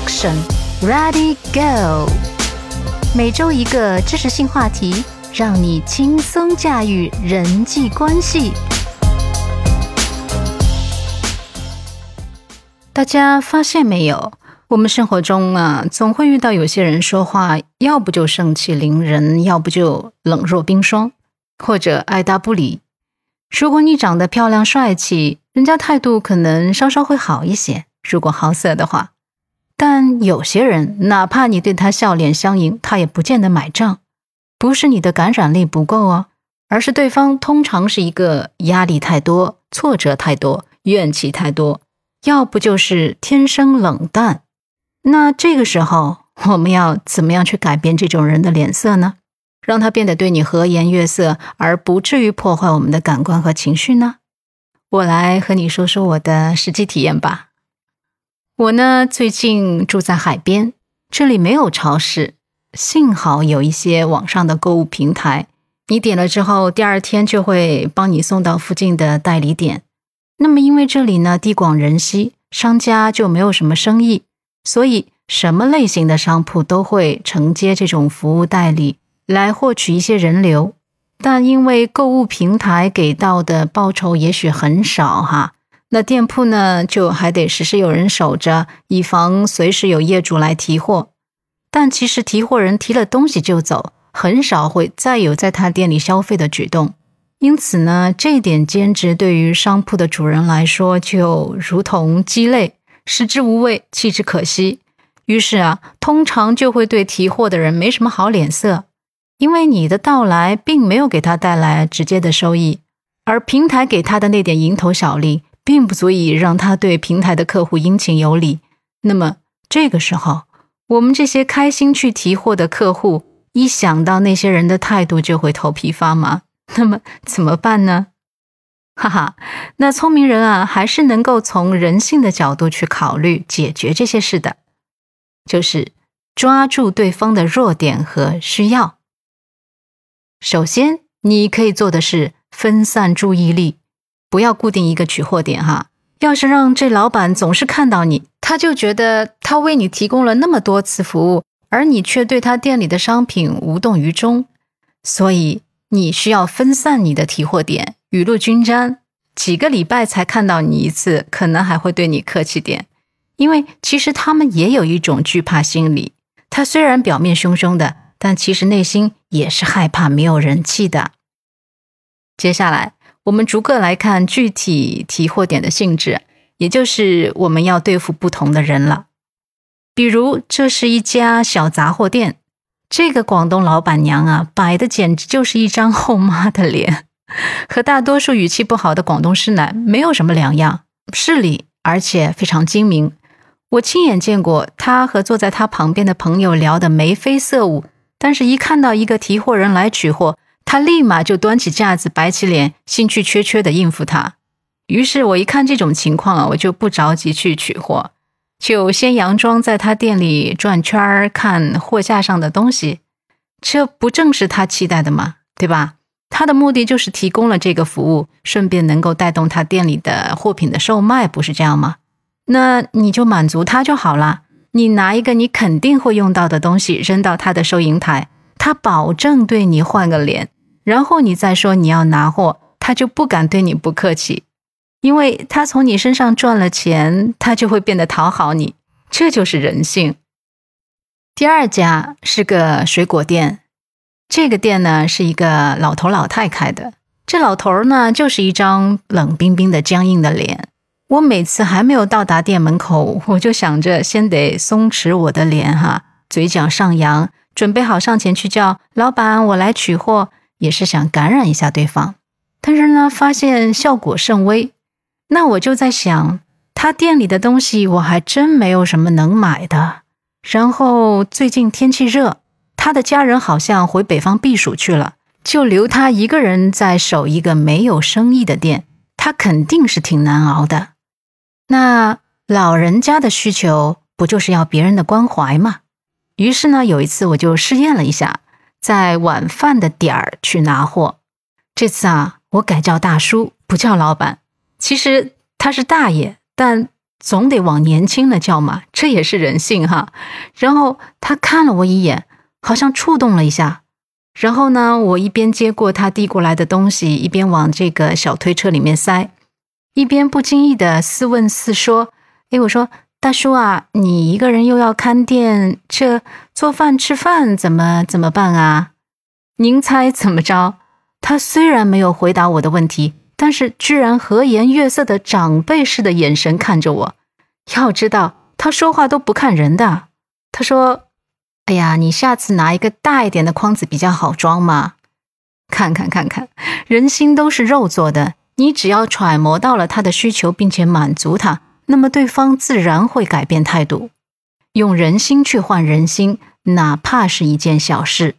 Action Ready Go！每周一个知识性话题，让你轻松驾驭人际关系。大家发现没有？我们生活中啊，总会遇到有些人说话，要不就盛气凌人，要不就冷若冰霜，或者爱答不理。如果你长得漂亮帅气，人家态度可能稍稍会好一些。如果好色的话，但有些人哪怕你对他笑脸相迎，他也不见得买账。不是你的感染力不够哦，而是对方通常是一个压力太多、挫折太多、怨气太多，要不就是天生冷淡。那这个时候，我们要怎么样去改变这种人的脸色呢？让他变得对你和颜悦色，而不至于破坏我们的感官和情绪呢？我来和你说说我的实际体验吧。我呢，最近住在海边，这里没有超市，幸好有一些网上的购物平台，你点了之后，第二天就会帮你送到附近的代理点。那么，因为这里呢地广人稀，商家就没有什么生意，所以什么类型的商铺都会承接这种服务代理。来获取一些人流，但因为购物平台给到的报酬也许很少哈，那店铺呢就还得时时有人守着，以防随时有业主来提货。但其实提货人提了东西就走，很少会再有在他店里消费的举动。因此呢，这点兼职对于商铺的主人来说就如同鸡肋，食之无味，弃之可惜。于是啊，通常就会对提货的人没什么好脸色。因为你的到来并没有给他带来直接的收益，而平台给他的那点蝇头小利，并不足以让他对平台的客户殷勤有礼。那么这个时候，我们这些开心去提货的客户，一想到那些人的态度，就会头皮发麻。那么怎么办呢？哈哈，那聪明人啊，还是能够从人性的角度去考虑解决这些事的，就是抓住对方的弱点和需要。首先，你可以做的是分散注意力，不要固定一个取货点哈。要是让这老板总是看到你，他就觉得他为你提供了那么多次服务，而你却对他店里的商品无动于衷。所以，你需要分散你的提货点，雨露均沾。几个礼拜才看到你一次，可能还会对你客气点，因为其实他们也有一种惧怕心理。他虽然表面凶凶的。但其实内心也是害怕没有人气的。接下来，我们逐个来看具体提货点的性质，也就是我们要对付不同的人了。比如，这是一家小杂货店，这个广东老板娘啊，摆的简直就是一张后妈的脸，和大多数语气不好的广东师奶没有什么两样，势利而且非常精明。我亲眼见过她和坐在她旁边的朋友聊得眉飞色舞。但是，一看到一个提货人来取货，他立马就端起架子，摆起脸，兴趣缺缺的应付他。于是，我一看这种情况啊，我就不着急去取货，就先佯装在他店里转圈儿，看货架上的东西。这不正是他期待的吗？对吧？他的目的就是提供了这个服务，顺便能够带动他店里的货品的售卖，不是这样吗？那你就满足他就好了。你拿一个你肯定会用到的东西扔到他的收银台，他保证对你换个脸，然后你再说你要拿货，他就不敢对你不客气，因为他从你身上赚了钱，他就会变得讨好你，这就是人性。第二家是个水果店，这个店呢是一个老头老太开的，这老头呢就是一张冷冰冰的僵硬的脸。我每次还没有到达店门口，我就想着先得松弛我的脸哈，嘴角上扬，准备好上前去叫老板，我来取货，也是想感染一下对方。但是呢，发现效果甚微。那我就在想，他店里的东西我还真没有什么能买的。然后最近天气热，他的家人好像回北方避暑去了，就留他一个人在守一个没有生意的店，他肯定是挺难熬的。那老人家的需求不就是要别人的关怀吗？于是呢，有一次我就试验了一下，在晚饭的点儿去拿货。这次啊，我改叫大叔，不叫老板。其实他是大爷，但总得往年轻了叫嘛，这也是人性哈。然后他看了我一眼，好像触动了一下。然后呢，我一边接过他递过来的东西，一边往这个小推车里面塞，一边不经意的似问似说：“诶，我说大叔啊，你一个人又要看店，这做饭吃饭怎么怎么办啊？您猜怎么着？”他虽然没有回答我的问题，但是居然和颜悦色的长辈似的眼神看着我。要知道，他说话都不看人的。他说。哎呀，你下次拿一个大一点的筐子比较好装嘛。看看看看，人心都是肉做的，你只要揣摩到了他的需求，并且满足他，那么对方自然会改变态度。用人心去换人心，哪怕是一件小事。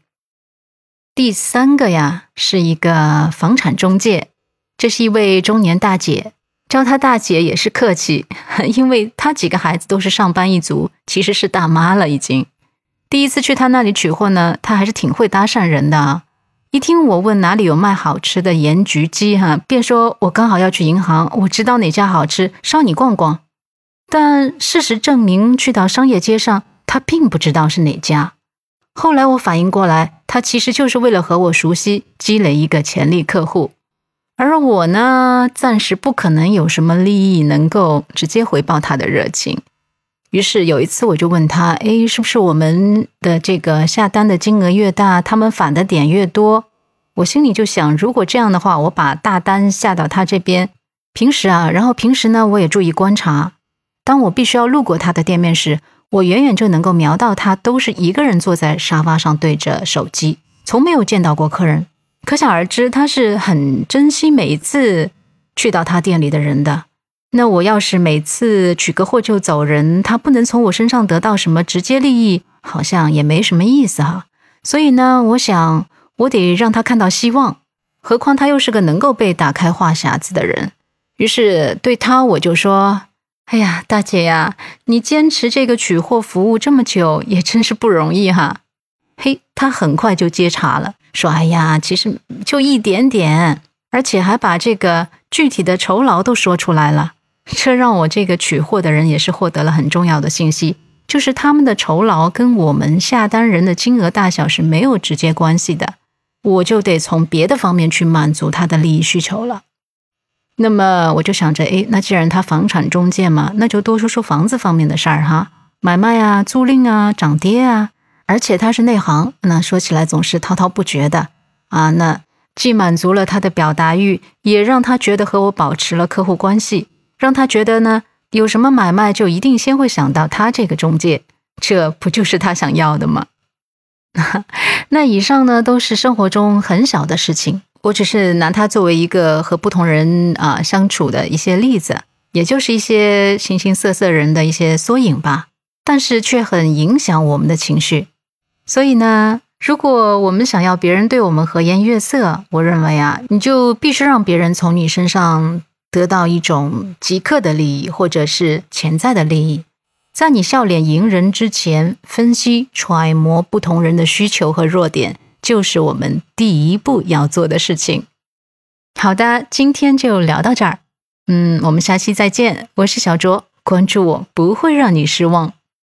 第三个呀，是一个房产中介，这是一位中年大姐，叫她大姐也是客气，因为她几个孩子都是上班一族，其实是大妈了已经。第一次去她那里取货呢，她还是挺会搭讪人的啊！一听我问哪里有卖好吃的盐焗鸡，哈，便说我刚好要去银行，我知道哪家好吃，捎你逛逛。但事实证明，去到商业街上，他并不知道是哪家。后来我反应过来，他其实就是为了和我熟悉，积累一个潜力客户。而我呢，暂时不可能有什么利益能够直接回报他的热情。于是有一次，我就问他：“哎，是不是我们的这个下单的金额越大，他们返的点越多？”我心里就想，如果这样的话，我把大单下到他这边。平时啊，然后平时呢，我也注意观察。当我必须要路过他的店面时，我远远就能够瞄到他都是一个人坐在沙发上对着手机，从没有见到过客人。可想而知，他是很珍惜每一次去到他店里的人的。那我要是每次取个货就走人，他不能从我身上得到什么直接利益，好像也没什么意思哈。所以呢，我想我得让他看到希望。何况他又是个能够被打开话匣子的人。于是对他我就说：“哎呀，大姐呀，你坚持这个取货服务这么久，也真是不容易哈。”嘿，他很快就接茬了，说：“哎呀，其实就一点点，而且还把这个具体的酬劳都说出来了。”这让我这个取货的人也是获得了很重要的信息，就是他们的酬劳跟我们下单人的金额大小是没有直接关系的，我就得从别的方面去满足他的利益需求了。那么我就想着，哎，那既然他房产中介嘛，那就多说说房子方面的事儿哈，买卖啊、租赁啊、涨跌啊，而且他是内行，那说起来总是滔滔不绝的啊，那既满足了他的表达欲，也让他觉得和我保持了客户关系。让他觉得呢，有什么买卖就一定先会想到他这个中介，这不就是他想要的吗？那以上呢都是生活中很小的事情，我只是拿它作为一个和不同人啊相处的一些例子，也就是一些形形色色人的一些缩影吧，但是却很影响我们的情绪。所以呢，如果我们想要别人对我们和颜悦色，我认为啊，你就必须让别人从你身上。得到一种即刻的利益，或者是潜在的利益，在你笑脸迎人之前，分析揣摩不同人的需求和弱点，就是我们第一步要做的事情。好的，今天就聊到这儿，嗯，我们下期再见。我是小卓，关注我不会让你失望。